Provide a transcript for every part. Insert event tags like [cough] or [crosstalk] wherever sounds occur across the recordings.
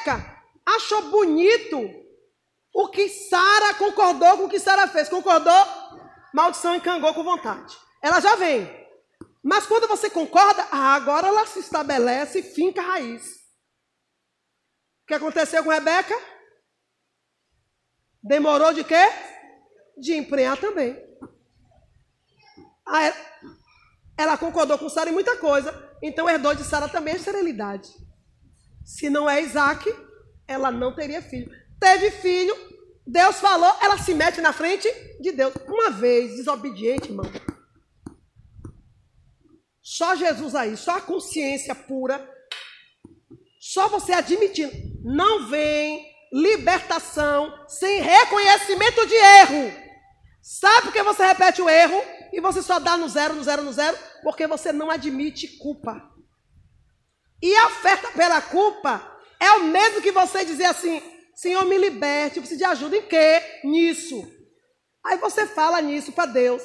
Rebeca achou bonito o que Sara concordou com o que Sara fez. Concordou? Maldição encangou com vontade. Ela já vem. Mas quando você concorda, ah, agora ela se estabelece e finca a raiz. O que aconteceu com Rebeca? Demorou de quê? De emprenhar também. Ah, ela concordou com Sara em muita coisa, então herdou de Sara também a esterilidade. Se não é Isaac, ela não teria filho. Teve filho, Deus falou, ela se mete na frente de Deus. Uma vez, desobediente, irmão. Só Jesus aí, só a consciência pura. Só você admitindo. Não vem libertação sem reconhecimento de erro. Sabe por que você repete o erro e você só dá no zero, no zero, no zero? Porque você não admite culpa. E a oferta pela culpa é o mesmo que você dizer assim: Senhor, me liberte, eu preciso de ajuda em quê? Nisso. Aí você fala nisso para Deus.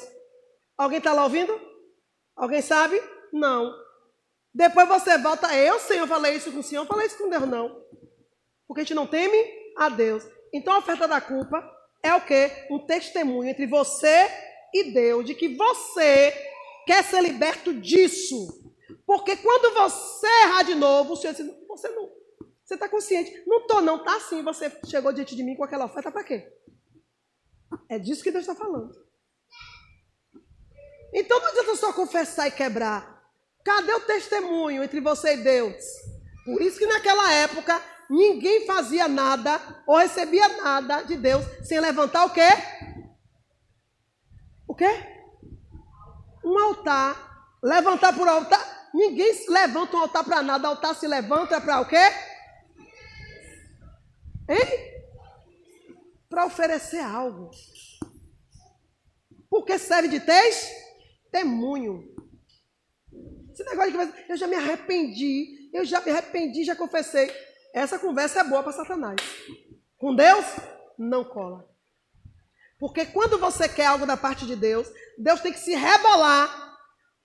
Alguém está lá ouvindo? Alguém sabe? Não. Depois você volta, eu, Senhor, falei isso com o Senhor, falei isso com Deus, não. Porque a gente não teme a Deus. Então a oferta da culpa é o quê? Um testemunho entre você e Deus de que você quer ser liberto disso. Porque quando você errar de novo, o Senhor diz, você não, você está consciente. Não estou, não. Está sim. Você chegou diante de mim com aquela oferta para quê? É disso que Deus está falando. Então não adianta só confessar e quebrar. Cadê o testemunho entre você e Deus? Por isso que naquela época ninguém fazia nada ou recebia nada de Deus sem levantar o quê? O quê? Um altar. Levantar por altar. Ninguém levanta um altar para nada. Altar se levanta para o quê? Hein? Para oferecer algo. Porque serve de testemunho. Esse negócio de eu já me arrependi, eu já me arrependi, já confessei. Essa conversa é boa para Satanás. Com Deus, não cola. Porque quando você quer algo da parte de Deus, Deus tem que se rebolar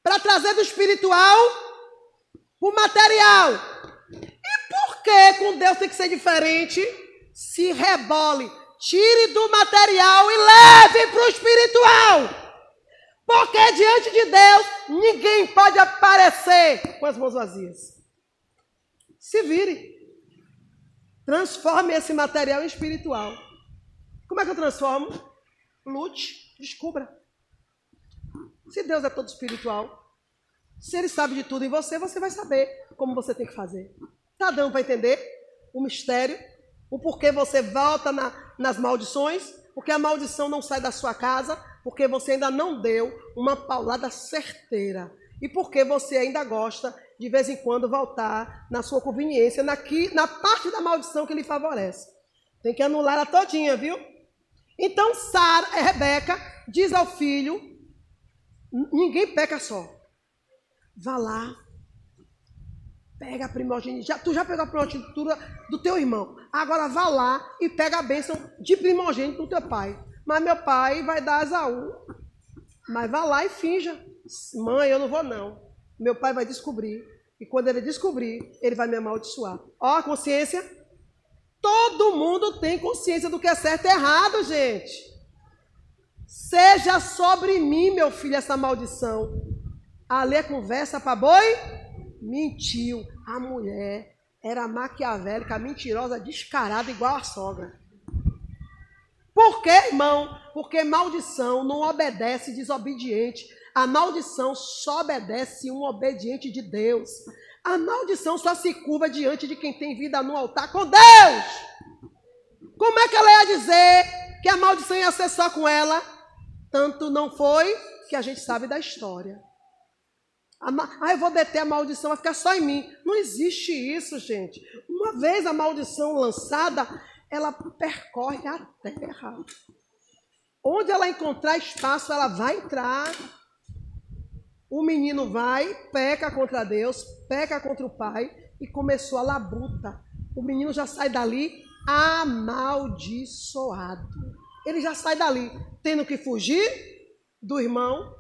para trazer do espiritual o material. E por que com Deus tem que ser diferente? Se rebole, tire do material e leve para o espiritual. Porque diante de Deus ninguém pode aparecer com as mãos vazias. Se vire. Transforme esse material em espiritual. Como é que eu transformo? Lute, descubra. Se Deus é todo espiritual, se Ele sabe de tudo em você, você vai saber como você tem que fazer. Está dando para entender o mistério? O porquê você volta na, nas maldições? Porque a maldição não sai da sua casa, porque você ainda não deu uma paulada certeira. E porque você ainda gosta, de vez em quando, voltar na sua conveniência, na parte da maldição que lhe favorece. Tem que anular ela todinha, viu? Então, Sara, é Rebeca, diz ao filho: ninguém peca só. Vá lá, pega a primogenitura. tu já pegou a primogenitura do teu irmão. Agora vá lá e pega a bênção de primogênito do teu pai. Mas meu pai vai dar Asaú. Mas vá lá e finja. Mãe, eu não vou não. Meu pai vai descobrir. E quando ele descobrir, ele vai me amaldiçoar. Ó, a consciência. Todo mundo tem consciência do que é certo e errado, gente. Seja sobre mim, meu filho, essa maldição. Ali é conversa para boi? Mentiu. A mulher era maquiavélica, mentirosa, descarada, igual a sogra. Por quê, irmão? Porque maldição não obedece desobediente. A maldição só obedece um obediente de Deus. A maldição só se curva diante de quem tem vida no altar com Deus. Como é que ela ia dizer que a maldição ia ser só com ela? Tanto não foi que a gente sabe da história. Ah, eu vou deter a maldição, vai ficar só em mim. Não existe isso, gente. Uma vez a maldição lançada, ela percorre a terra. Onde ela encontrar espaço, ela vai entrar. O menino vai, peca contra Deus, peca contra o pai e começou a labuta. O menino já sai dali amaldiçoado. Ele já sai dali tendo que fugir do irmão,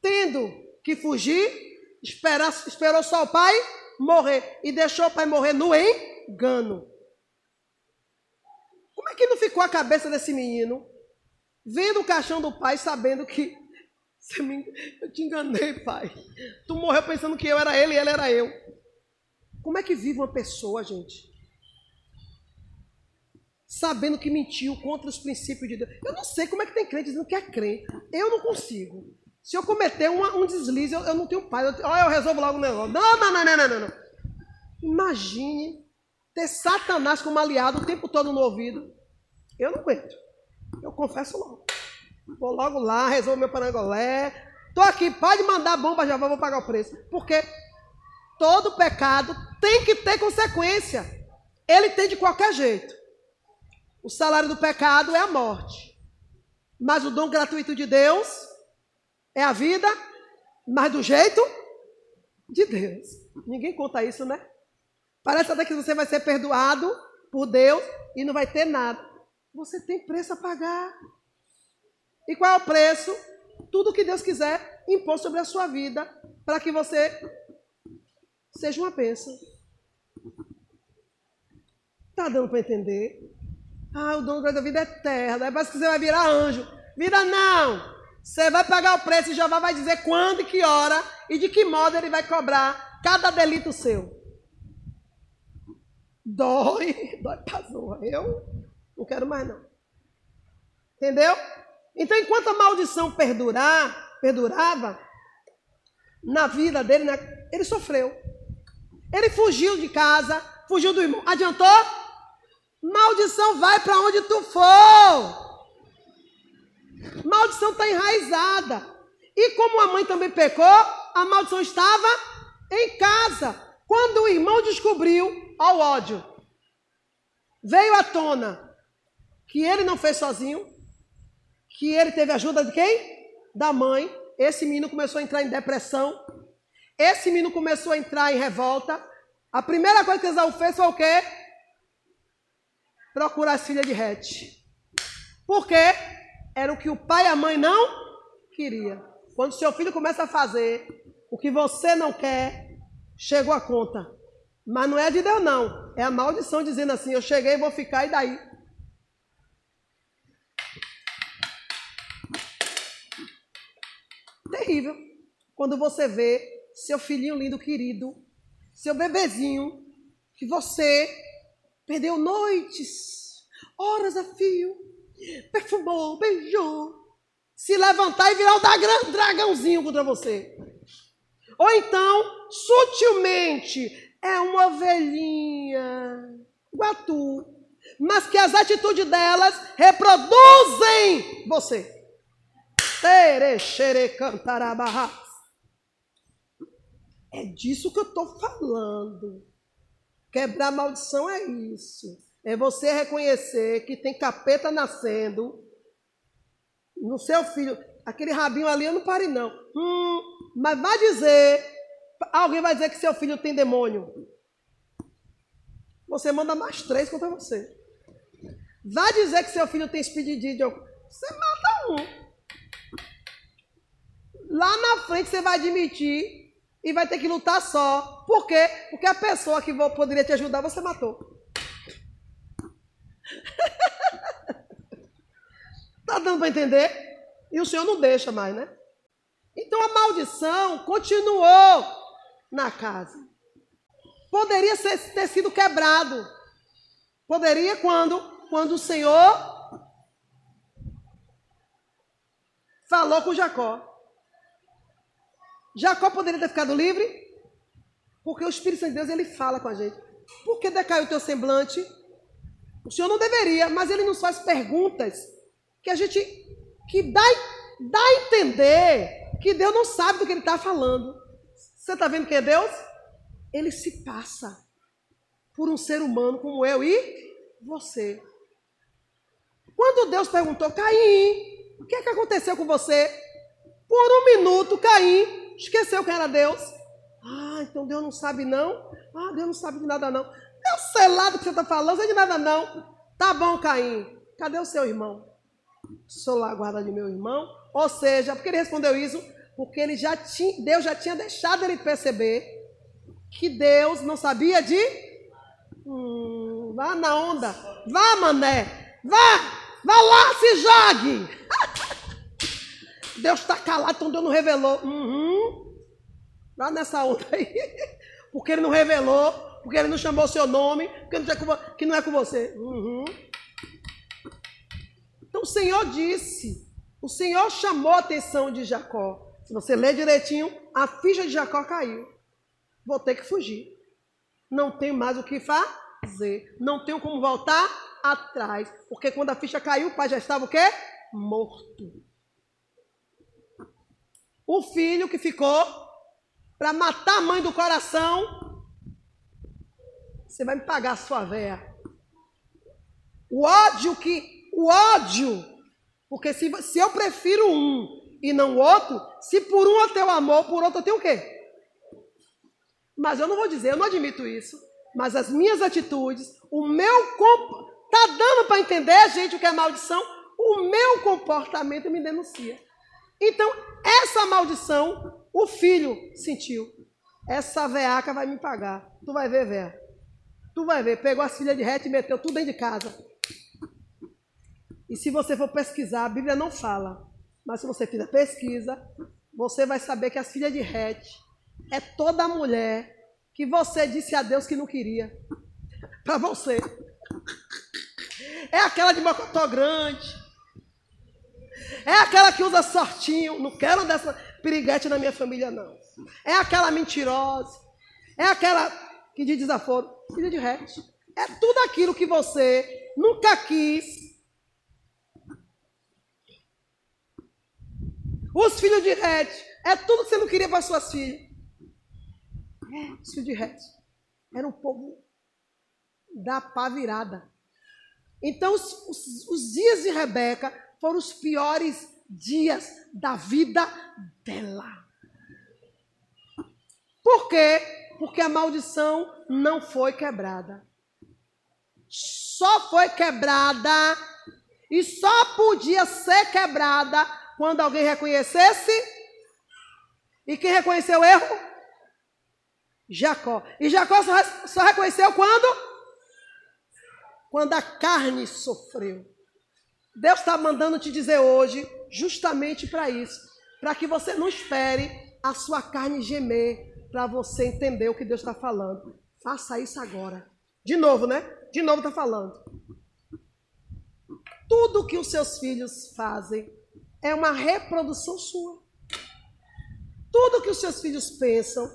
tendo que fugir, esperar, esperou só o pai morrer e deixou o pai morrer no engano. Como é que não ficou a cabeça desse menino vendo o caixão do pai, sabendo que [laughs] me, eu te enganei, pai. Tu morreu pensando que eu era ele e ele era eu. Como é que vive uma pessoa, gente? Sabendo que mentiu contra os princípios de Deus. Eu não sei como é que tem crente dizendo que é crente. Eu não consigo. Se eu cometer uma, um deslize, eu, eu, não tenho. Olha, eu, eu resolvo logo o negócio. Não, não, não, não, não, não. Imagine ter Satanás como aliado o tempo todo no ouvido. Eu não aguento. Eu confesso logo. Vou logo lá, resolvo meu parangolé. Tô aqui, pode mandar bomba, já vou pagar o preço. Porque todo pecado tem que ter consequência. Ele tem de qualquer jeito. O salário do pecado é a morte. Mas o dom gratuito de Deus é a vida, mas do jeito de Deus. Ninguém conta isso, né? Parece até que você vai ser perdoado por Deus e não vai ter nada. Você tem preço a pagar. E qual é o preço? Tudo que Deus quiser impor sobre a sua vida para que você seja uma bênção. Está dando para entender? Ah, o dono da vida é eterna. É parece que você vai virar anjo. Vira não! Você vai pagar o preço e Jeová vai dizer quando e que hora e de que modo ele vai cobrar cada delito seu. Dói, [laughs] dói pra zorra. Eu não quero mais não. Entendeu? Então, enquanto a maldição perdurar, perdurava na vida dele, né, ele sofreu. Ele fugiu de casa, fugiu do irmão. Adiantou? Maldição vai para onde tu for. Maldição está enraizada. E como a mãe também pecou, a maldição estava em casa. Quando o irmão descobriu, ao ódio, veio à tona que ele não fez sozinho, que ele teve ajuda de quem? Da mãe. Esse menino começou a entrar em depressão. Esse menino começou a entrar em revolta. A primeira coisa que Esaú fez foi o quê? Procurar as filhas de Rete. Por quê? Era o que o pai e a mãe não queria. Quando seu filho começa a fazer o que você não quer, chegou a conta. Mas não é de Deus, não. É a maldição dizendo assim: eu cheguei, vou ficar, e daí? terrível quando você vê seu filhinho lindo, querido, seu bebezinho, que você perdeu noites, horas a fio, perfumou, beijou, se levantar e virar um dragãozinho contra você. Ou então, sutilmente, é uma ovelhinha, guatu, mas que as atitudes delas reproduzem você. É disso que eu estou falando. Quebrar maldição é isso. É você reconhecer que tem capeta nascendo no seu filho. Aquele rabinho ali eu não pare, não. Hum, mas vai dizer, alguém vai dizer que seu filho tem demônio. Você manda mais três contra você. Vai dizer que seu filho tem speed Você mata um. Lá na frente você vai admitir e vai ter que lutar só. Por quê? Porque a pessoa que poderia te ajudar você matou. [laughs] tá dando para entender? E o Senhor não deixa mais, né? Então a maldição continuou na casa. Poderia ter sido quebrado. Poderia quando? Quando o Senhor falou com Jacó. Jacó poderia ter ficado livre? Porque o Espírito Santo de Deus, ele fala com a gente. Por que decaiu o teu semblante? O Senhor não deveria, mas ele nos faz perguntas que a gente, que dá, dá a entender que Deus não sabe do que ele está falando. Você está vendo quem é Deus? Ele se passa por um ser humano como eu e você. Quando Deus perguntou, Caim, o que é que aconteceu com você? Por um minuto, Caim Esqueceu quem era Deus. Ah, então Deus não sabe não? Ah, Deus não sabe de nada não. Eu sei lá do que você está falando, sei de nada não. Tá bom, Caim. Cadê o seu irmão? Sou lá a guarda de meu irmão. Ou seja, porque ele respondeu isso? Porque ele já tinha, Deus já tinha deixado ele perceber que Deus não sabia de Hum, vá na onda. Vá, mané. Vá. Vá lá, se jogue. Deus está calado, então Deus não revelou. Uhum. Vá nessa onda aí. [laughs] Porque ele não revelou, porque ele não chamou o seu nome, porque não é com, que não é com você. Uhum. Então o Senhor disse, o Senhor chamou a atenção de Jacó. Se você ler direitinho, a ficha de Jacó caiu. Vou ter que fugir. Não tenho mais o que fazer. Não tenho como voltar atrás. Porque quando a ficha caiu, o pai já estava o quê? Morto. O filho que ficou para matar a mãe do coração, você vai me pagar a sua véia. O ódio que. O ódio. Porque se, se eu prefiro um e não o outro, se por um eu tenho amor, por outro eu tenho o quê? Mas eu não vou dizer, eu não admito isso. Mas as minhas atitudes, o meu tá dando para entender, gente, o que é maldição? O meu comportamento me denuncia. Então, essa maldição, o filho sentiu. Essa veaca vai me pagar. Tu vai ver, véia. Tu vai ver. Pegou as filhas de rete e meteu tudo dentro de casa. E se você for pesquisar, a Bíblia não fala. Mas se você fizer pesquisa, você vai saber que as filhas de rete é toda mulher que você disse a Deus que não queria. Para você. É aquela de mocotó grande. É aquela que usa sortinho. Não quero dessa piriguete na minha família, não. É aquela mentirosa. É aquela que diz desaforo. Filha de rete. É tudo aquilo que você nunca quis. Os filhos de rete. É tudo que você não queria para suas filhas. É, os filhos de rete. Era um povo da pá virada. Então, os, os, os dias de Rebeca foram os piores dias da vida dela. Por quê? Porque a maldição não foi quebrada. Só foi quebrada e só podia ser quebrada quando alguém reconhecesse. E quem reconheceu o erro? Jacó. E Jacó só, reconheceu quando? Quando a carne sofreu. Deus está mandando te dizer hoje, justamente para isso, para que você não espere a sua carne gemer, para você entender o que Deus está falando. Faça isso agora. De novo, né? De novo está falando. Tudo que os seus filhos fazem é uma reprodução sua. Tudo que os seus filhos pensam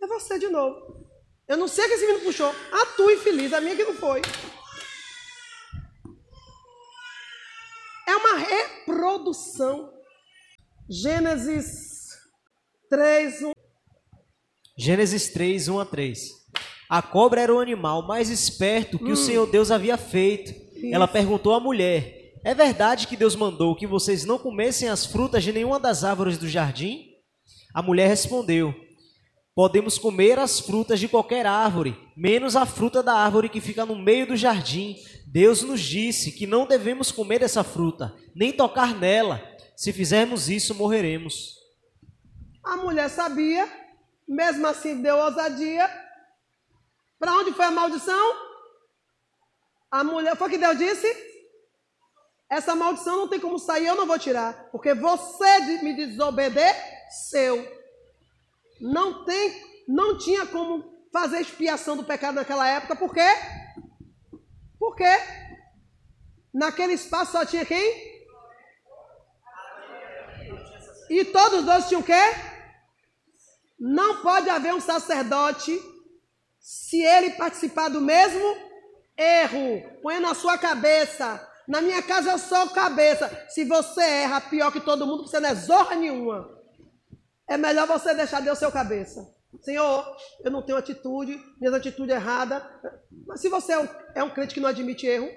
é você de novo. Eu não sei que esse menino puxou. A tua infeliz, a minha que não foi. É uma reprodução. Gênesis 3, 1. Gênesis 3, 1 a 3. A cobra era o animal mais esperto que hum. o Senhor Deus havia feito. Isso. Ela perguntou à mulher: É verdade que Deus mandou que vocês não comessem as frutas de nenhuma das árvores do jardim? A mulher respondeu: Podemos comer as frutas de qualquer árvore, menos a fruta da árvore que fica no meio do jardim. Deus nos disse que não devemos comer essa fruta, nem tocar nela. Se fizermos isso, morreremos. A mulher sabia, mesmo assim deu ousadia. Para onde foi a maldição? A mulher, foi que Deus disse? Essa maldição não tem como sair, eu não vou tirar, porque você me desobedeceu. Não tem, não tinha como fazer expiação do pecado naquela época, por quê? Por quê? Naquele espaço só tinha quem? E todos os dois tinham o quê? Não pode haver um sacerdote se ele participar do mesmo erro. Põe na sua cabeça. Na minha casa eu sou cabeça. Se você erra pior que todo mundo, você não é zorra nenhuma. É melhor você deixar Deus seu cabeça. Senhor, eu não tenho atitude, minha atitude errada. Mas se você é um, é um crente que não admite erro,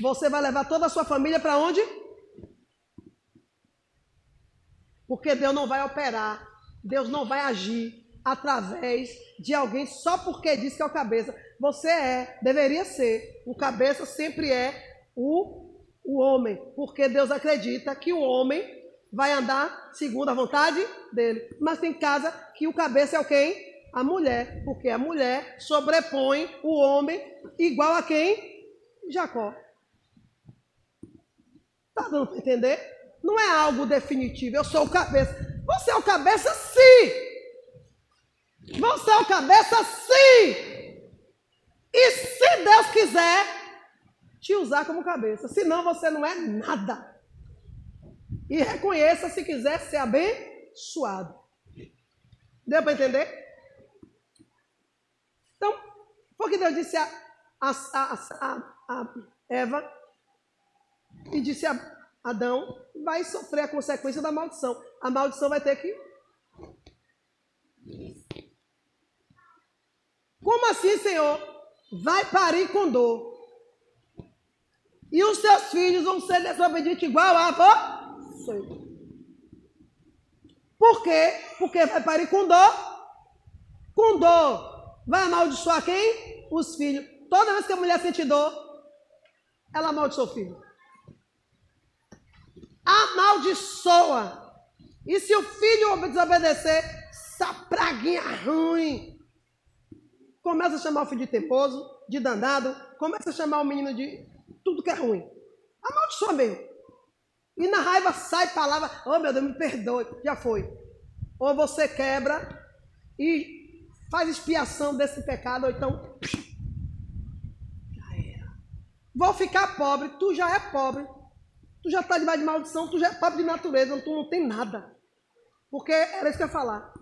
você vai levar toda a sua família para onde? Porque Deus não vai operar, Deus não vai agir através de alguém só porque diz que é o cabeça. Você é, deveria ser. O cabeça sempre é o, o homem, porque Deus acredita que o homem vai andar segundo a vontade dele. Mas tem casa que o cabeça é o quem? A mulher, porque a mulher sobrepõe o homem igual a quem? Jacó. Tá dando para entender? Não é algo definitivo. Eu sou o cabeça. Você é o cabeça, sim. Você é o cabeça, sim. E se Deus quiser te usar como cabeça, senão você não é nada. E reconheça se quiser ser abençoado. Deu para entender? Então, foi o que Deus disse a, a, a, a Eva e disse a Adão: vai sofrer a consequência da maldição. A maldição vai ter que. Como assim, Senhor? Vai parir com dor. E os seus filhos vão ser desobedientes igual a você. Por quê? Porque vai parir com dor. Com dor. Vai amaldiçoar quem? Os filhos. Toda vez que a mulher sente dor, ela amaldiçoa o filho. Amaldiçoa. E se o filho desobedecer, essa praguinha ruim. Começa a chamar o filho de teimoso, de danado, começa a chamar o menino de tudo que é ruim. Amaldiçoa mesmo. E na raiva sai palavra, oh meu Deus, me perdoe, já foi. Ou você quebra e faz expiação desse pecado, ou então. Já era. Vou ficar pobre, tu já é pobre. Tu já está debaixo de maldição, tu já é pobre de natureza, tu não tem nada. Porque era isso que eu ia falar.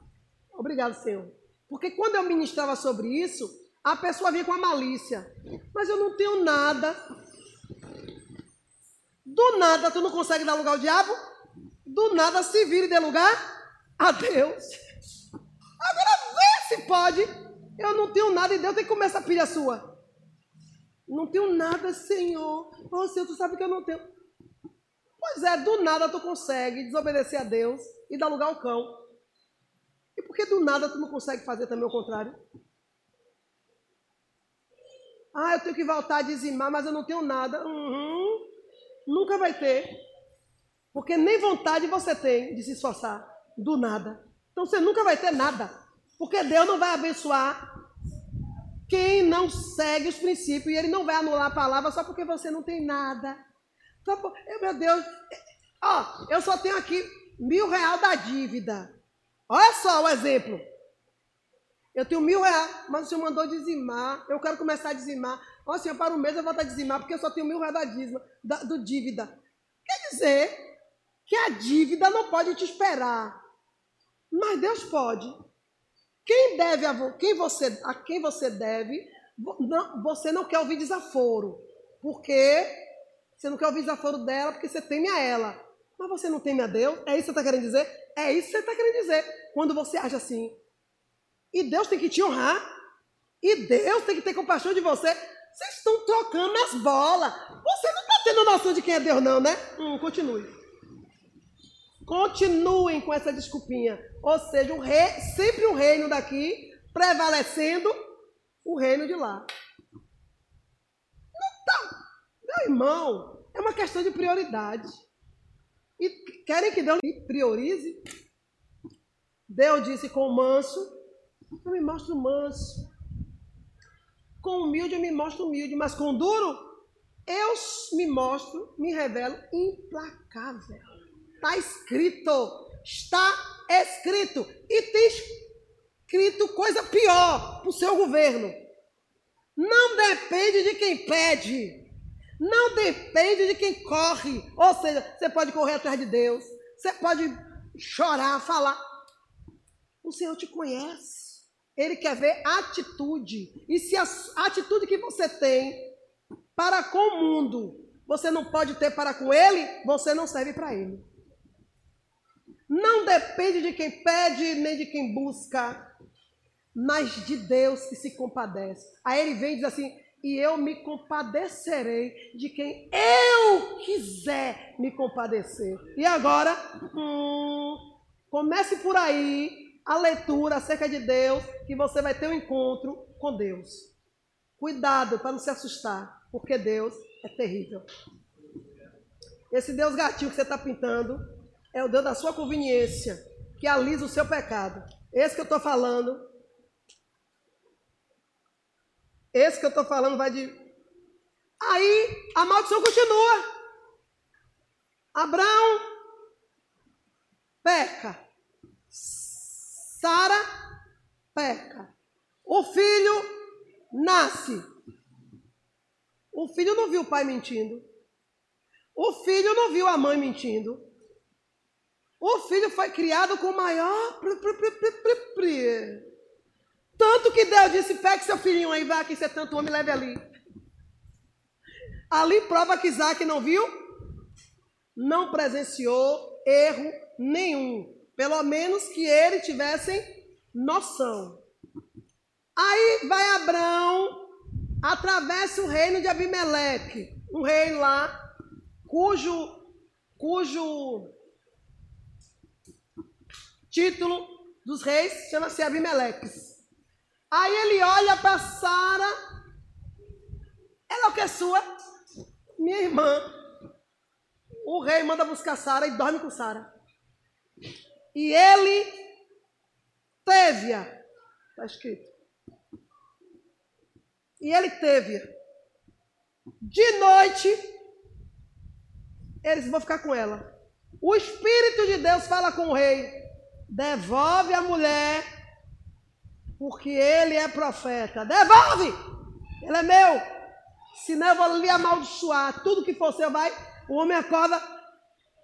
Obrigado, Senhor. Porque quando eu ministrava sobre isso, a pessoa vinha com a malícia. Mas eu não tenho nada. Do nada tu não consegue dar lugar ao diabo? Do nada se vira e dê lugar a Deus. Agora vê se pode. Eu não tenho nada e Deus tem que comer essa pilha sua. Não tenho nada, Senhor. Oh, Senhor, tu sabe que eu não tenho. Pois é, do nada tu consegue desobedecer a Deus e dar lugar ao cão. E por que do nada tu não consegue fazer também o contrário? Ah, eu tenho que voltar a dizimar, mas eu não tenho nada. Uhum. Nunca vai ter. Porque nem vontade você tem de se esforçar do nada. Então você nunca vai ter nada. Porque Deus não vai abençoar quem não segue os princípios e ele não vai anular a palavra só porque você não tem nada. Só por... Meu Deus, ó, eu só tenho aqui mil real da dívida. Olha só o exemplo. Eu tenho mil reais, mas o senhor mandou dizimar. Eu quero começar a dizimar. Ó, senhor, para o mês eu vou estar dizimar, porque eu só tenho mil reais da dízima, da, do dívida. Quer dizer que a dívida não pode te esperar. Mas Deus pode. Quem deve a, quem você, a quem você deve, não, você não quer ouvir desaforo. Porque você não quer ouvir desaforo dela, porque você teme a ela. Mas você não teme a Deus? É isso que você está querendo dizer? É isso que você está querendo dizer. Quando você age assim. E Deus tem que te honrar. E Deus tem que ter compaixão de você. Vocês estão trocando as bolas. Você não está tendo noção de quem é Deus, não, né? Hum, continue. Continuem com essa desculpinha. Ou seja, um rei, sempre o reino daqui prevalecendo o reino de lá. Não tá. Meu irmão, é uma questão de prioridade. E querem que Deus priorize? Deus disse com o manso, eu me mostro manso. Com humilde eu me mostro humilde, mas com duro eu me mostro, me revelo implacável. Está escrito, está escrito. E tem escrito coisa pior para o seu governo. Não depende de quem pede. Não depende de quem corre. Ou seja, você pode correr atrás de Deus. Você pode chorar, falar. O Senhor te conhece. Ele quer ver atitude. E se a atitude que você tem para com o mundo, você não pode ter para com ele, você não serve para ele. Não depende de quem pede nem de quem busca, mas de Deus que se compadece. Aí ele vem e diz assim: e eu me compadecerei de quem eu quiser me compadecer. E agora, hum, comece por aí a leitura acerca de Deus, que você vai ter um encontro com Deus. Cuidado para não se assustar, porque Deus é terrível. Esse Deus gatinho que você está pintando é o Deus da sua conveniência, que alisa o seu pecado. Esse que eu estou falando Esse que eu estou falando vai de. Aí a maldição continua. Abraão peca. Sara peca. O filho nasce. O filho não viu o pai mentindo. O filho não viu a mãe mentindo. O filho foi criado com maior. Tanto que Deus disse: pegue seu filhinho aí, vai aqui, você é tanto homem, leve ali. Ali prova que Isaac não viu, não presenciou erro nenhum. Pelo menos que ele tivessem noção. Aí vai Abraão, atravessa o reino de Abimeleque, um rei lá, cujo, cujo título dos reis chama-se Abimeleques. Aí ele olha para Sara. Ela é o que é sua? Minha irmã. O rei manda buscar Sara e dorme com Sara. E ele teve-a. Está escrito. E ele teve-a. De noite, eles vão ficar com ela. O Espírito de Deus fala com o rei: devolve a mulher porque ele é profeta. Devolve! Ele é meu. Senão eu vou lhe amaldiçoar. Tudo que for seu vai. O homem acorda,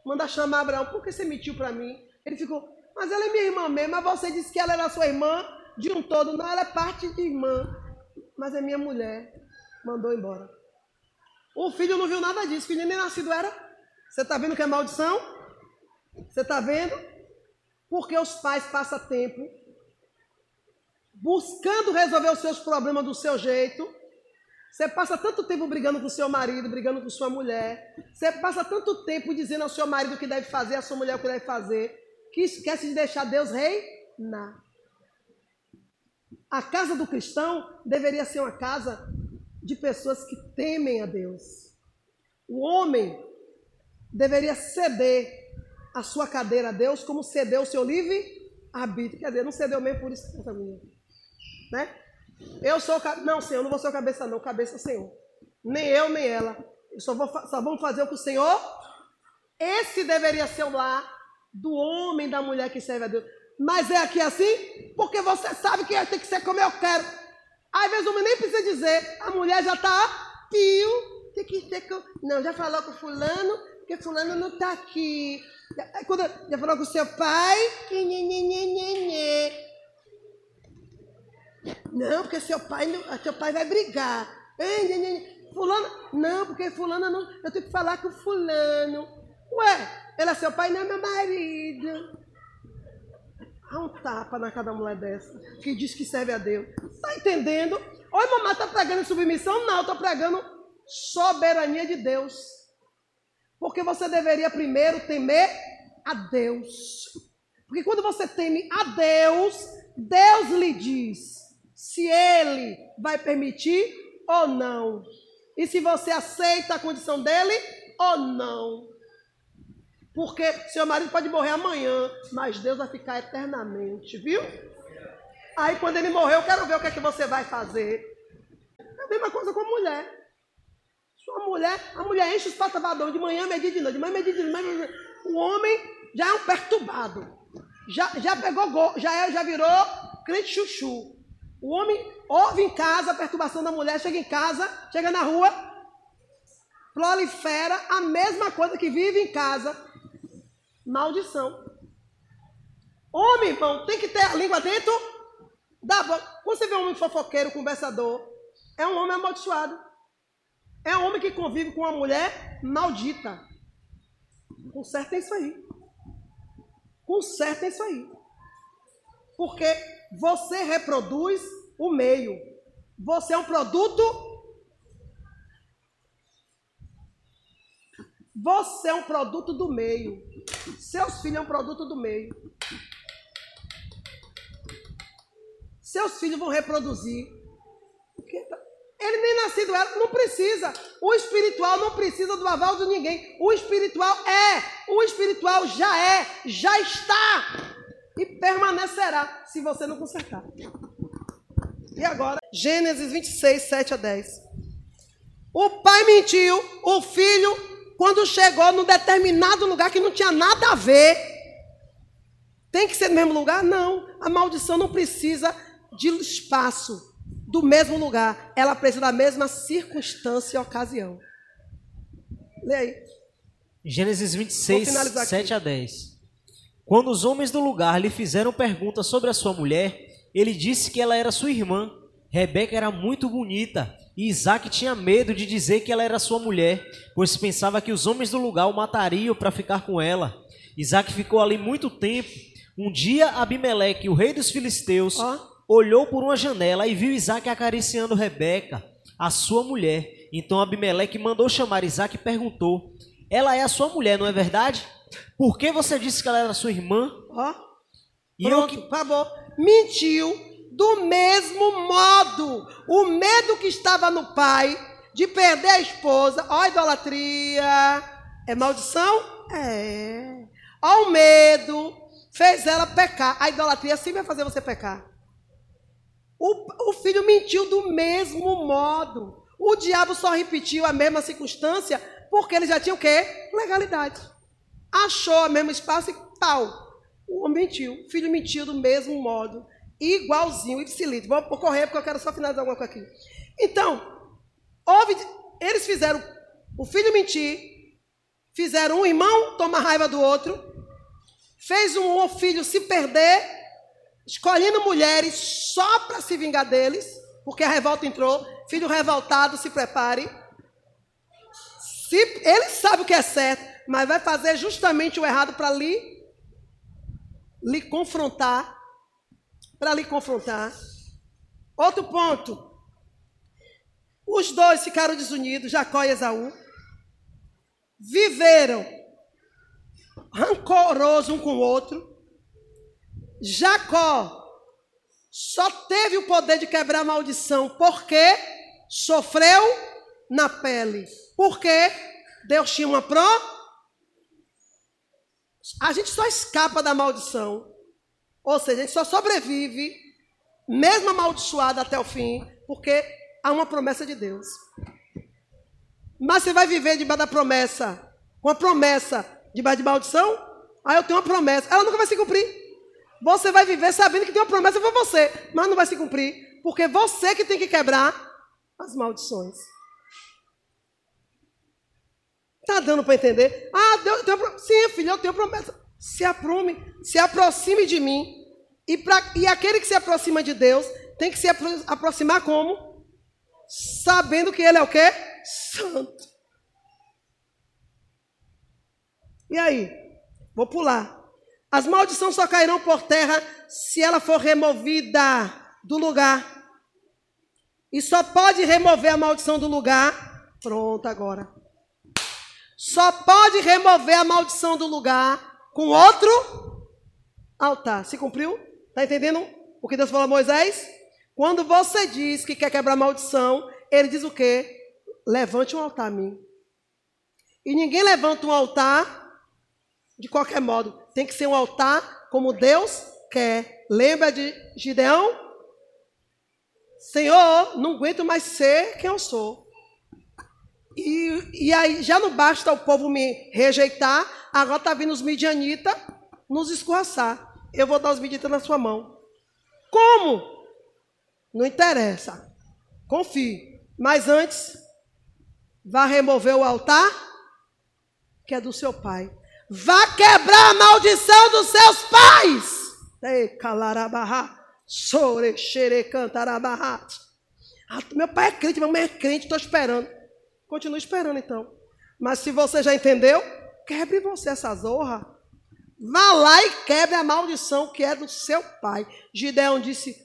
manda chamar Abraão. Por que você mentiu para mim? Ele ficou, mas ela é minha irmã mesmo. Mas você disse que ela era sua irmã de um todo. Não, ela é parte de irmã. Mas é minha mulher. Mandou embora. O filho não viu nada disso. O filho nem nascido era. Você está vendo que é maldição? Você está vendo? Porque os pais passam tempo buscando resolver os seus problemas do seu jeito. Você passa tanto tempo brigando com seu marido, brigando com sua mulher. Você passa tanto tempo dizendo ao seu marido o que deve fazer, à sua mulher o que deve fazer, que esquece de deixar Deus reinar. A casa do cristão deveria ser uma casa de pessoas que temem a Deus. O homem deveria ceder a sua cadeira a Deus como cedeu o seu livre arbítrio. Quer dizer, não cedeu mesmo por isso, minha né? Eu sou Não, Senhor, não vou ser o cabeça, não. Cabeça, Senhor. Nem eu, nem ela. Eu só, vou, só vamos fazer o que o Senhor. Esse deveria ser o lar do homem da mulher que serve a Deus. Mas é aqui assim? Porque você sabe que tem que ser como eu quero. Às vezes o homem nem precisa dizer. A mulher já está pio. Tem que ser com. Não, já falou com fulano, porque fulano não está aqui. Quando, já falou com seu pai. Que. Não, porque seu pai, seu pai vai brigar. Fulano, não, porque fulano não. Eu tenho que falar com fulano. Ué, ele é seu pai, não é meu marido. Há um tapa na cada mulher dessa, que diz que serve a Deus. Tá entendendo? Oi, mamãe, tá pregando submissão? Não, tô pregando soberania de Deus. Porque você deveria primeiro temer a Deus. Porque quando você teme a Deus, Deus lhe diz se ele vai permitir ou não. E se você aceita a condição dele ou não. Porque seu marido pode morrer amanhã, mas Deus vai ficar eternamente, viu? Aí quando ele morrer, eu quero ver o que é que você vai fazer. É a mesma coisa com a mulher. Sua mulher, a mulher enche os patavadões de manhã, medida de noite, de manhã, medida de noite. O homem já é um perturbado. Já, já pegou, já, é, já virou crente chuchu. O homem ouve em casa a perturbação da mulher, chega em casa, chega na rua, prolifera a mesma coisa que vive em casa. Maldição. Homem, irmão, tem que ter a língua dentro da boca. Quando você vê um homem fofoqueiro, conversador, é um homem amaldiçoado. É um homem que convive com uma mulher maldita. Conserta isso aí. Conserta isso aí. Porque você reproduz o meio. Você é um produto. Você é um produto do meio. Seus filhos é um produto do meio. Seus filhos vão reproduzir. Ele nem nascido era, não precisa. O espiritual não precisa do aval de ninguém. O espiritual é, o espiritual já é, já está e permanecerá se você não consertar. E agora, Gênesis 26, 7 a 10. O pai mentiu, o filho, quando chegou num determinado lugar que não tinha nada a ver, tem que ser no mesmo lugar? Não. A maldição não precisa de espaço, do mesmo lugar. Ela precisa da mesma circunstância e ocasião. Lê aí. Gênesis 26, 7 a 10. Quando os homens do lugar lhe fizeram perguntas sobre a sua mulher, ele disse que ela era sua irmã. Rebeca era muito bonita e Isaac tinha medo de dizer que ela era sua mulher, pois pensava que os homens do lugar o matariam para ficar com ela. Isaac ficou ali muito tempo. Um dia, Abimeleque, o rei dos filisteus, oh. olhou por uma janela e viu Isaac acariciando Rebeca, a sua mulher. Então Abimeleque mandou chamar Isaac e perguntou: Ela é a sua mulher, não é verdade? Por que você disse que ela era sua irmã? Ó, oh. pronto, que... acabou. Mentiu do mesmo modo. O medo que estava no pai de perder a esposa, ó, idolatria, é maldição? É. Ó, o medo fez ela pecar. A idolatria sempre vai fazer você pecar. O, o filho mentiu do mesmo modo. O diabo só repetiu a mesma circunstância porque ele já tinha o quê? Legalidade. Achou o mesmo espaço e tal. O homem mentiu. O filho mentiu do mesmo modo igualzinho, ipsilito. Vamos correr porque eu quero só finalizar alguma coisa aqui. Então, houve, eles fizeram o filho mentir, fizeram um irmão tomar raiva do outro, fez um filho se perder, escolhendo mulheres só para se vingar deles, porque a revolta entrou. Filho revoltado, se prepare. Se, ele sabe o que é certo, mas vai fazer justamente o errado para lhe, lhe confrontar para lhe confrontar. Outro ponto. Os dois ficaram desunidos, Jacó e Esaú. Viveram rancoroso um com o outro. Jacó só teve o poder de quebrar a maldição porque sofreu na pele. Porque Deus tinha uma pró. A gente só escapa da maldição ou seja, a gente só sobrevive, mesmo amaldiçoado até o fim, porque há uma promessa de Deus. Mas você vai viver debaixo da promessa, com a promessa debaixo de maldição? Aí eu tenho uma promessa, ela nunca vai se cumprir. Você vai viver sabendo que tem uma promessa para você, mas não vai se cumprir, porque você que tem que quebrar as maldições. Está dando para entender? Ah, Deus, Deus, sim, filho, eu tenho promessa. Se aprume, se aproxime de mim. E, pra, e aquele que se aproxima de Deus tem que se aproximar como? Sabendo que Ele é o quê? Santo. E aí? Vou pular. As maldições só cairão por terra se ela for removida do lugar. E só pode remover a maldição do lugar. Pronto, agora. Só pode remover a maldição do lugar com outro altar. Se cumpriu? Está entendendo o que Deus falou a Moisés? Quando você diz que quer quebrar maldição, ele diz o quê? Levante um altar a mim. E ninguém levanta um altar de qualquer modo. Tem que ser um altar como Deus quer. Lembra de Gideão? Senhor, não aguento mais ser quem eu sou. E, e aí já não basta o povo me rejeitar, agora está vindo os midianitas nos escorraçar. Eu vou dar os midianitas na sua mão. Como? Não interessa. Confie. Mas antes, vá remover o altar, que é do seu pai. Vá quebrar a maldição dos seus pais. Ei, calarabarra. Sore, xere, cantarabarra. Ah, meu pai é crente, minha mãe é crente, estou esperando. Continue esperando então. Mas se você já entendeu, quebre você essa zorra. Vá lá e quebre a maldição que é do seu pai. Gideão disse: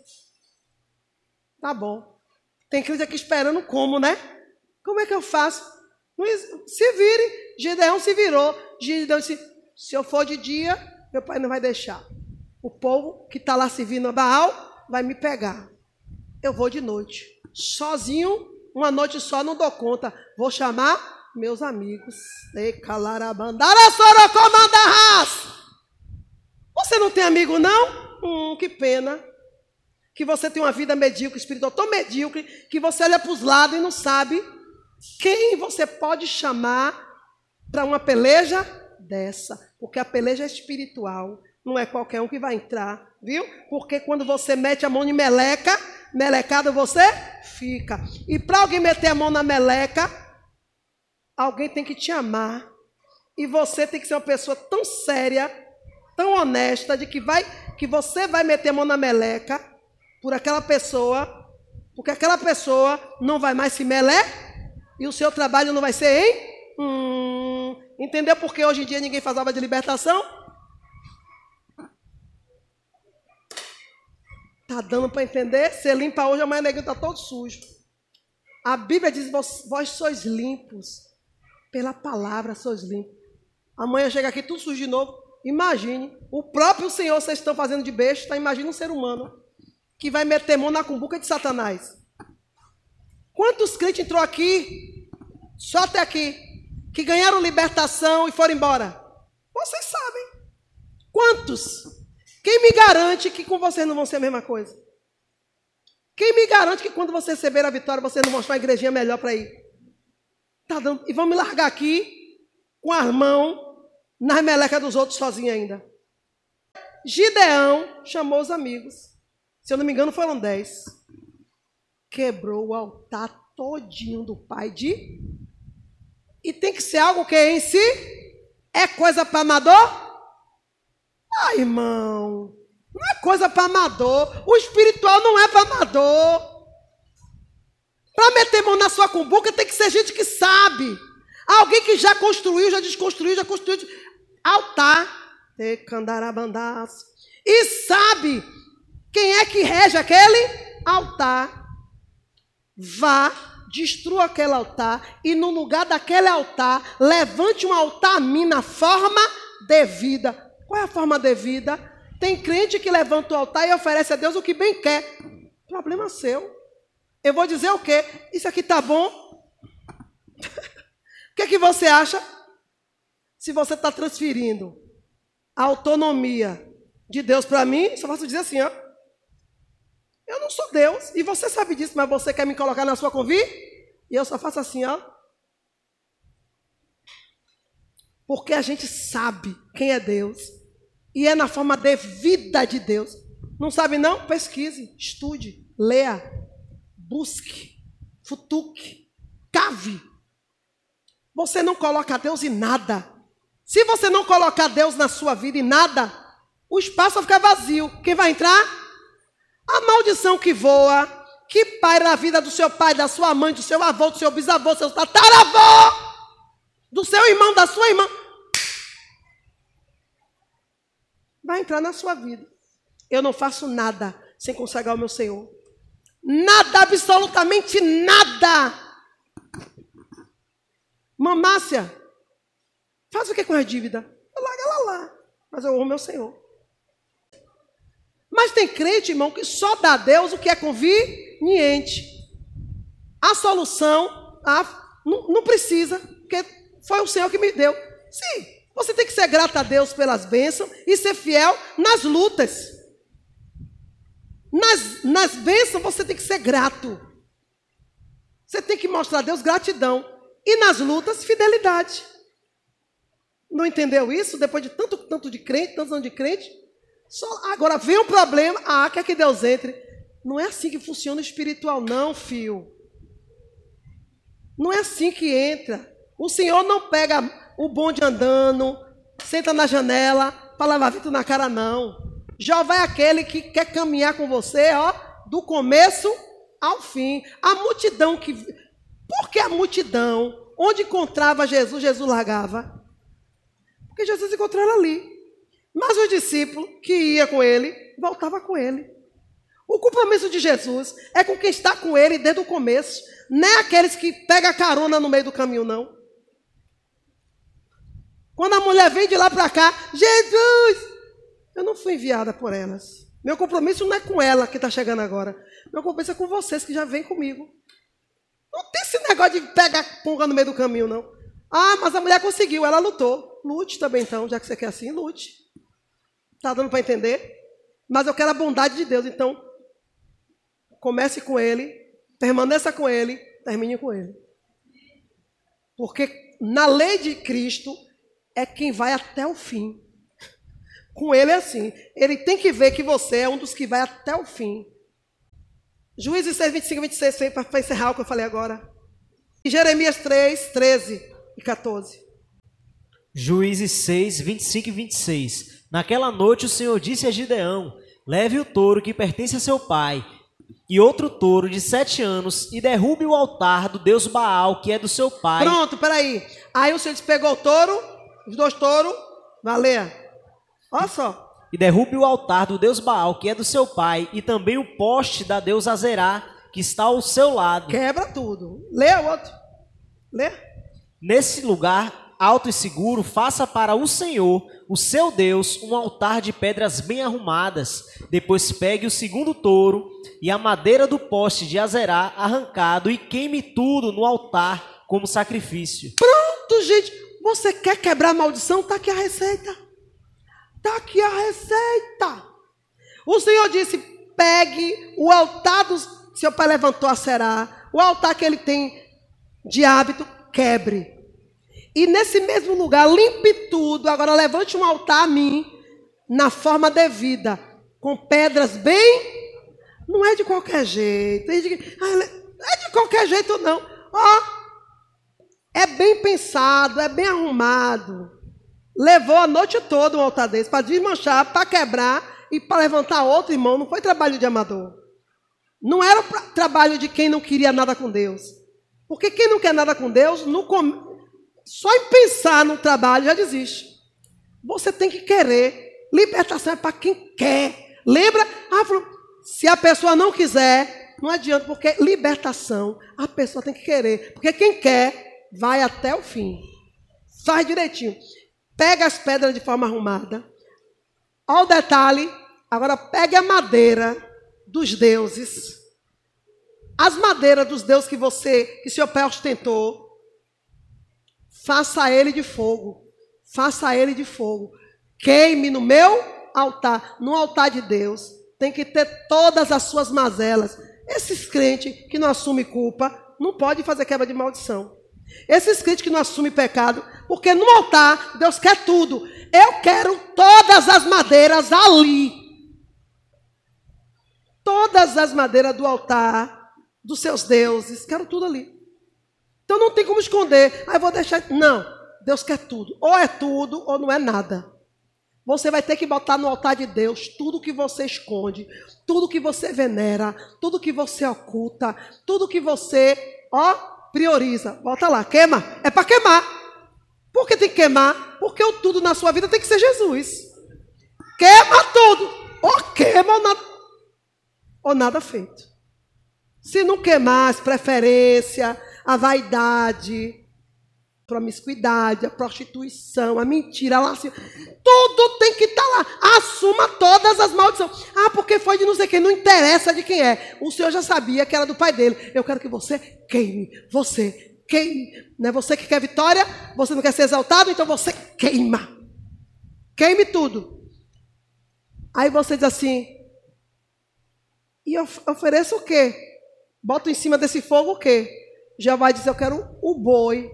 Tá bom. Tem crente aqui esperando como, né? Como é que eu faço? Se vire. Gideão se virou. Gideão disse: Se eu for de dia, meu pai não vai deixar. O povo que está lá servindo a Baal vai me pegar. Eu vou de noite. Sozinho uma noite só não dou conta. Vou chamar meus amigos. Você não tem amigo, não? Hum, que pena. que você tem uma vida medíocre, espiritual tão medíocre, que você olha para os lados e não sabe quem você pode chamar para uma peleja dessa. Porque a peleja é espiritual, não é qualquer um que vai entrar, viu? Porque quando você mete a mão em meleca, melecado você fica. E para alguém meter a mão na meleca, alguém tem que te amar. E você tem que ser uma pessoa tão séria, tão honesta, de que vai que você vai meter a mão na meleca por aquela pessoa, porque aquela pessoa não vai mais se melé e o seu trabalho não vai ser em. Hum, entendeu por que hoje em dia ninguém faz obra de libertação? Tá dando para entender? Você limpa hoje, amanhã o neguinho está todo sujo. A Bíblia diz: vós sois limpos. Pela palavra sois limpos. Amanhã chega aqui tudo sujo de novo. Imagine, o próprio Senhor vocês estão fazendo de besta, imagine um ser humano que vai meter mão na cumbuca de Satanás. Quantos crentes entrou aqui, só até aqui, que ganharam libertação e foram embora? Vocês sabem. Quantos? Quem me garante que com vocês não vão ser a mesma coisa? Quem me garante que quando você receber a vitória, vocês não vão achar uma igrejinha melhor para ir? Tá dando, e vão me largar aqui com as mãos nas melecas dos outros sozinho ainda. Gideão chamou os amigos. Se eu não me engano, foram dez. Quebrou o altar todinho do pai de. E tem que ser algo que em si é coisa para amador? Ah, irmão, não é coisa para amador. O espiritual não é para amador. Para meter mão na sua cumbuca tem que ser gente que sabe. Alguém que já construiu, já desconstruiu, já construiu altar, e sabe quem é que rege aquele altar. Vá, destrua aquele altar e no lugar daquele altar, levante um altar a mim na forma devida. Qual é a forma devida? Tem crente que levanta o altar e oferece a Deus o que bem quer. Problema seu. Eu vou dizer o quê? Isso aqui tá bom? [laughs] o que, é que você acha? Se você está transferindo a autonomia de Deus para mim, só posso dizer assim, ó. Eu não sou Deus, e você sabe disso, mas você quer me colocar na sua convi? E eu só faço assim, ó. Porque a gente sabe quem é Deus. E é na forma devida de Deus. Não sabe não? Pesquise, estude, leia, busque, futuque, cave. Você não coloca Deus em nada. Se você não colocar Deus na sua vida e nada, o espaço vai ficar vazio. Quem vai entrar? A maldição que voa, que paira na vida do seu pai, da sua mãe, do seu avô, do seu bisavô, do seu tataravô, do seu irmão, da sua irmã. Vai entrar na sua vida. Eu não faço nada sem consagrar o meu Senhor. Nada, absolutamente nada. Mamácia, Faz o que com a dívida? Larga ela lá. Mas eu amo meu Senhor. Mas tem crente, irmão, que só dá a Deus o que é conveniente. A solução a, não, não precisa, porque foi o Senhor que me deu. Sim, você tem que ser grato a Deus pelas bênçãos e ser fiel nas lutas. Nas, nas bênçãos você tem que ser grato. Você tem que mostrar a Deus gratidão. E nas lutas, fidelidade. Não entendeu isso? Depois de tanto, tanto de crente, tantos anos de crente? Só, agora vem um problema, ah, quer que Deus entre. Não é assim que funciona o espiritual, não, filho. Não é assim que entra. O Senhor não pega o bonde andando, senta na janela para lavar vento na cara, não. Já vai aquele que quer caminhar com você, ó, do começo ao fim. A multidão que. Por que a multidão? Onde encontrava Jesus, Jesus largava. Porque Jesus encontrou ela ali. Mas o discípulo que ia com ele, voltava com ele. O compromisso de Jesus é com quem está com ele desde o começo. Não é aqueles que pegam carona no meio do caminho, não. Quando a mulher vem de lá para cá, Jesus, eu não fui enviada por elas. Meu compromisso não é com ela que está chegando agora. Meu compromisso é com vocês que já vêm comigo. Não tem esse negócio de pegar punga no meio do caminho, não. Ah, mas a mulher conseguiu, ela lutou. Lute também então, já que você quer assim, lute. Está dando para entender? Mas eu quero a bondade de Deus, então comece com ele, permaneça com ele, termine com ele. Porque na lei de Cristo é quem vai até o fim. Com ele é assim. Ele tem que ver que você é um dos que vai até o fim. Juízes 6, 25 e 26, para encerrar o que eu falei agora. E Jeremias 3, 13 e 14. Juízes 6, 25 e 26. Naquela noite o Senhor disse a Gideão: Leve o touro que pertence a seu pai, e outro touro de sete anos, e derrube o altar do deus Baal, que é do seu pai. Pronto, peraí. Aí o Senhor disse, pegou o touro, os dois touros, valeu. Olha só. E derrube o altar do deus Baal, que é do seu pai, e também o poste da deusa Azerá, que está ao seu lado. Quebra tudo. Lê o outro. Lê. Nesse lugar alto e seguro, faça para o Senhor, o seu Deus, um altar de pedras bem arrumadas. Depois pegue o segundo touro e a madeira do poste de Azerá arrancado e queime tudo no altar como sacrifício. Pronto, gente. Você quer quebrar a maldição? Está aqui a receita. Está aqui a receita. O Senhor disse: pegue o altar do seu pai levantou a será, o altar que ele tem de hábito, quebre. E nesse mesmo lugar, limpe tudo. Agora levante um altar a mim, na forma devida, com pedras bem. Não é de qualquer jeito. É de, ah, é de qualquer jeito, não. Ó, é bem pensado, é bem arrumado. Levou a noite toda um altar desse para desmanchar, para quebrar e para levantar outro irmão. Não foi trabalho de amador. Não era trabalho de quem não queria nada com Deus. Porque quem não quer nada com Deus, só em pensar no trabalho já desiste. Você tem que querer. Libertação é para quem quer. Lembra? Ah, falou, se a pessoa não quiser, não adianta, porque libertação, a pessoa tem que querer. Porque quem quer, vai até o fim. Faz direitinho. Pega as pedras de forma arrumada. Olha o detalhe. Agora pegue a madeira dos deuses. As madeiras dos deuses que você, que seu pai ostentou. Faça ele de fogo. Faça ele de fogo. Queime no meu altar, no altar de Deus. Tem que ter todas as suas mazelas. Esses crentes que não assumem culpa, não pode fazer quebra de maldição. Esses crentes que não assumem pecado, porque no altar Deus quer tudo. Eu quero todas as madeiras ali. Todas as madeiras do altar, dos seus deuses, quero tudo ali. Então não tem como esconder. Aí ah, vou deixar. Não, Deus quer tudo. Ou é tudo, ou não é nada. Você vai ter que botar no altar de Deus tudo que você esconde, tudo que você venera, tudo que você oculta, tudo que você, ó, prioriza. Bota lá, queima. É para queimar. Por que tem que queimar? Porque o tudo na sua vida tem que ser Jesus. Queima tudo. Ou queima ou nada, ou nada feito. Se não queimar as preferências, a vaidade, promiscuidade, a prostituição, a mentira, a lascivia, tudo tem que estar tá lá. Assuma todas as maldições. Ah, porque foi de não sei quem, não interessa de quem é. O Senhor já sabia que era do pai dele. Eu quero que você queime, você queime. Não é você que quer vitória, você não quer ser exaltado, então você queima. Queime tudo. Aí você diz assim: e eu ofereço o quê? Bota em cima desse fogo o quê? Vai dizer: Eu quero o boi,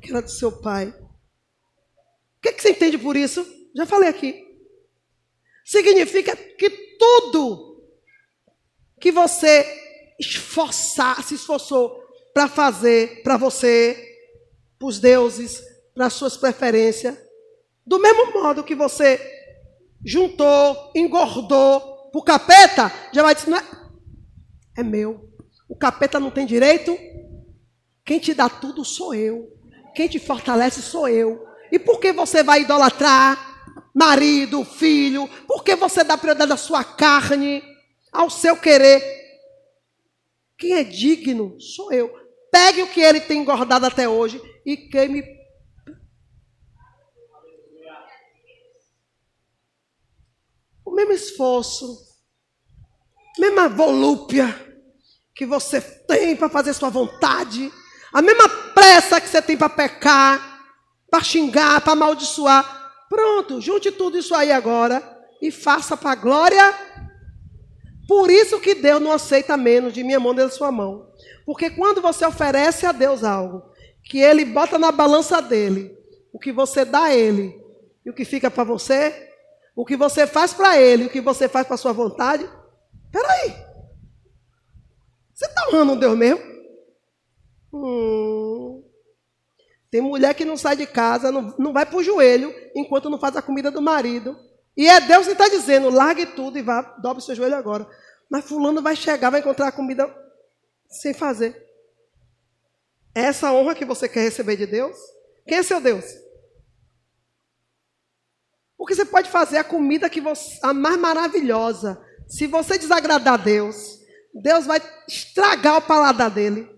que era do seu pai. O que, que você entende por isso? Já falei aqui. Significa que tudo que você esforçar, se esforçou para fazer para você, para os deuses, para as suas preferências. Do mesmo modo que você juntou, engordou para o capeta, já vai dizer, não é, é meu. O capeta não tem direito. Quem te dá tudo sou eu. Quem te fortalece sou eu. E por que você vai idolatrar marido, filho? Por que você dá prioridade à sua carne, ao seu querer? Quem é digno sou eu. Pegue o que ele tem engordado até hoje e queime. O mesmo esforço, mesma volúpia que você tem para fazer sua vontade, a mesma pressa que você tem para pecar, para xingar, para amaldiçoar. Pronto, junte tudo isso aí agora e faça para a glória Por isso que Deus não aceita menos de minha mão da sua mão. Porque quando você oferece a Deus algo, que Ele bota na balança dele, o que você dá a Ele e o que fica para você, o que você faz para Ele o que você faz para sua vontade, peraí. Você está honrando um Deus mesmo? Hum. Tem mulher que não sai de casa, não, não vai para o joelho enquanto não faz a comida do marido. E é Deus que está dizendo: largue tudo e vá, dobre seu joelho agora. Mas fulano vai chegar, vai encontrar a comida sem fazer. É essa honra que você quer receber de Deus? Quem é seu Deus? Porque você pode fazer a comida que você, a mais maravilhosa. Se você desagradar a Deus, Deus vai estragar o paladar dele.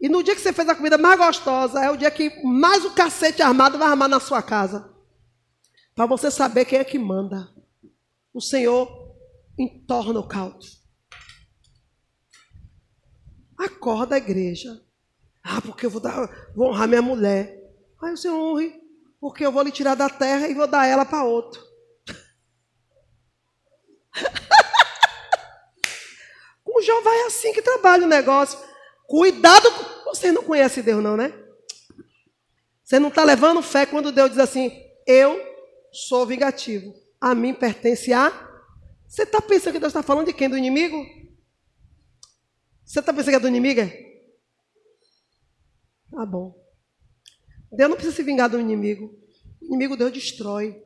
E no dia que você fez a comida mais gostosa, é o dia que mais o cacete armado vai armar na sua casa. Para você saber quem é que manda. O Senhor entorna o caldo. Acorda a igreja. Ah, porque eu vou, dar, vou honrar minha mulher. Aí o Senhor honre, porque eu vou lhe tirar da terra e vou dar ela para outro. [laughs] o João vai assim que trabalha o negócio. Cuidado, você não conhece Deus não, né? Você não está levando fé quando Deus diz assim, eu sou vingativo. A mim pertence a. Você está pensando que Deus está falando de quem? Do inimigo? Você está pensando que é do inimigo? Tá bom. Deus não precisa se vingar do inimigo. O inimigo Deus destrói.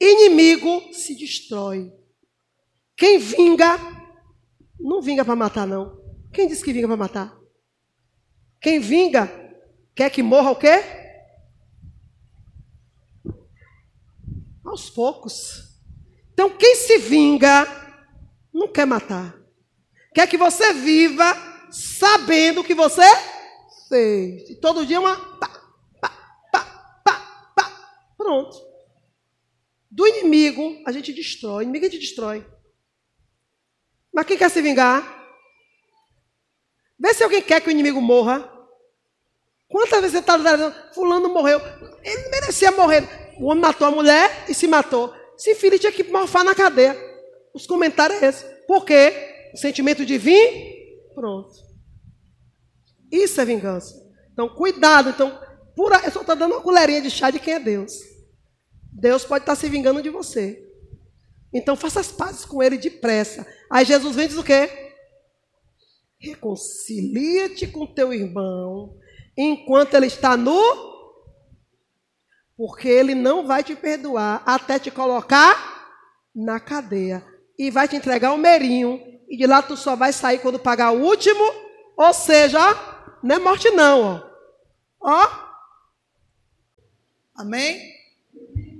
Inimigo se destrói. Quem vinga, não vinga para matar, não. Quem disse que vinga para matar? Quem vinga, quer que morra o quê? Aos poucos. Então, quem se vinga, não quer matar. Quer que você viva sabendo que você fez. E todo dia uma. Pá, pá, pá, pá, pá. Pronto. Do inimigo, a gente destrói. O inimigo a gente destrói. Mas quem quer se vingar? Vê se alguém quer que o inimigo morra. Quantas vezes você está dizendo, fulano morreu? Ele merecia morrer. O homem matou a mulher e se matou. Se filho tinha que morfar na cadeia. Os comentários é esse. Por quê? sentimento de vir, pronto. Isso é vingança. Então, cuidado. Então, pura, eu só estou dando uma colherinha de chá de quem é Deus. Deus pode estar se vingando de você. Então, faça as pazes com ele depressa. Aí Jesus vem diz o quê? Reconcilia-te com teu irmão enquanto ele está nu, porque ele não vai te perdoar até te colocar na cadeia e vai te entregar um merinho e de lá tu só vai sair quando pagar o último, ou seja, não é morte não, ó. ó. Amém?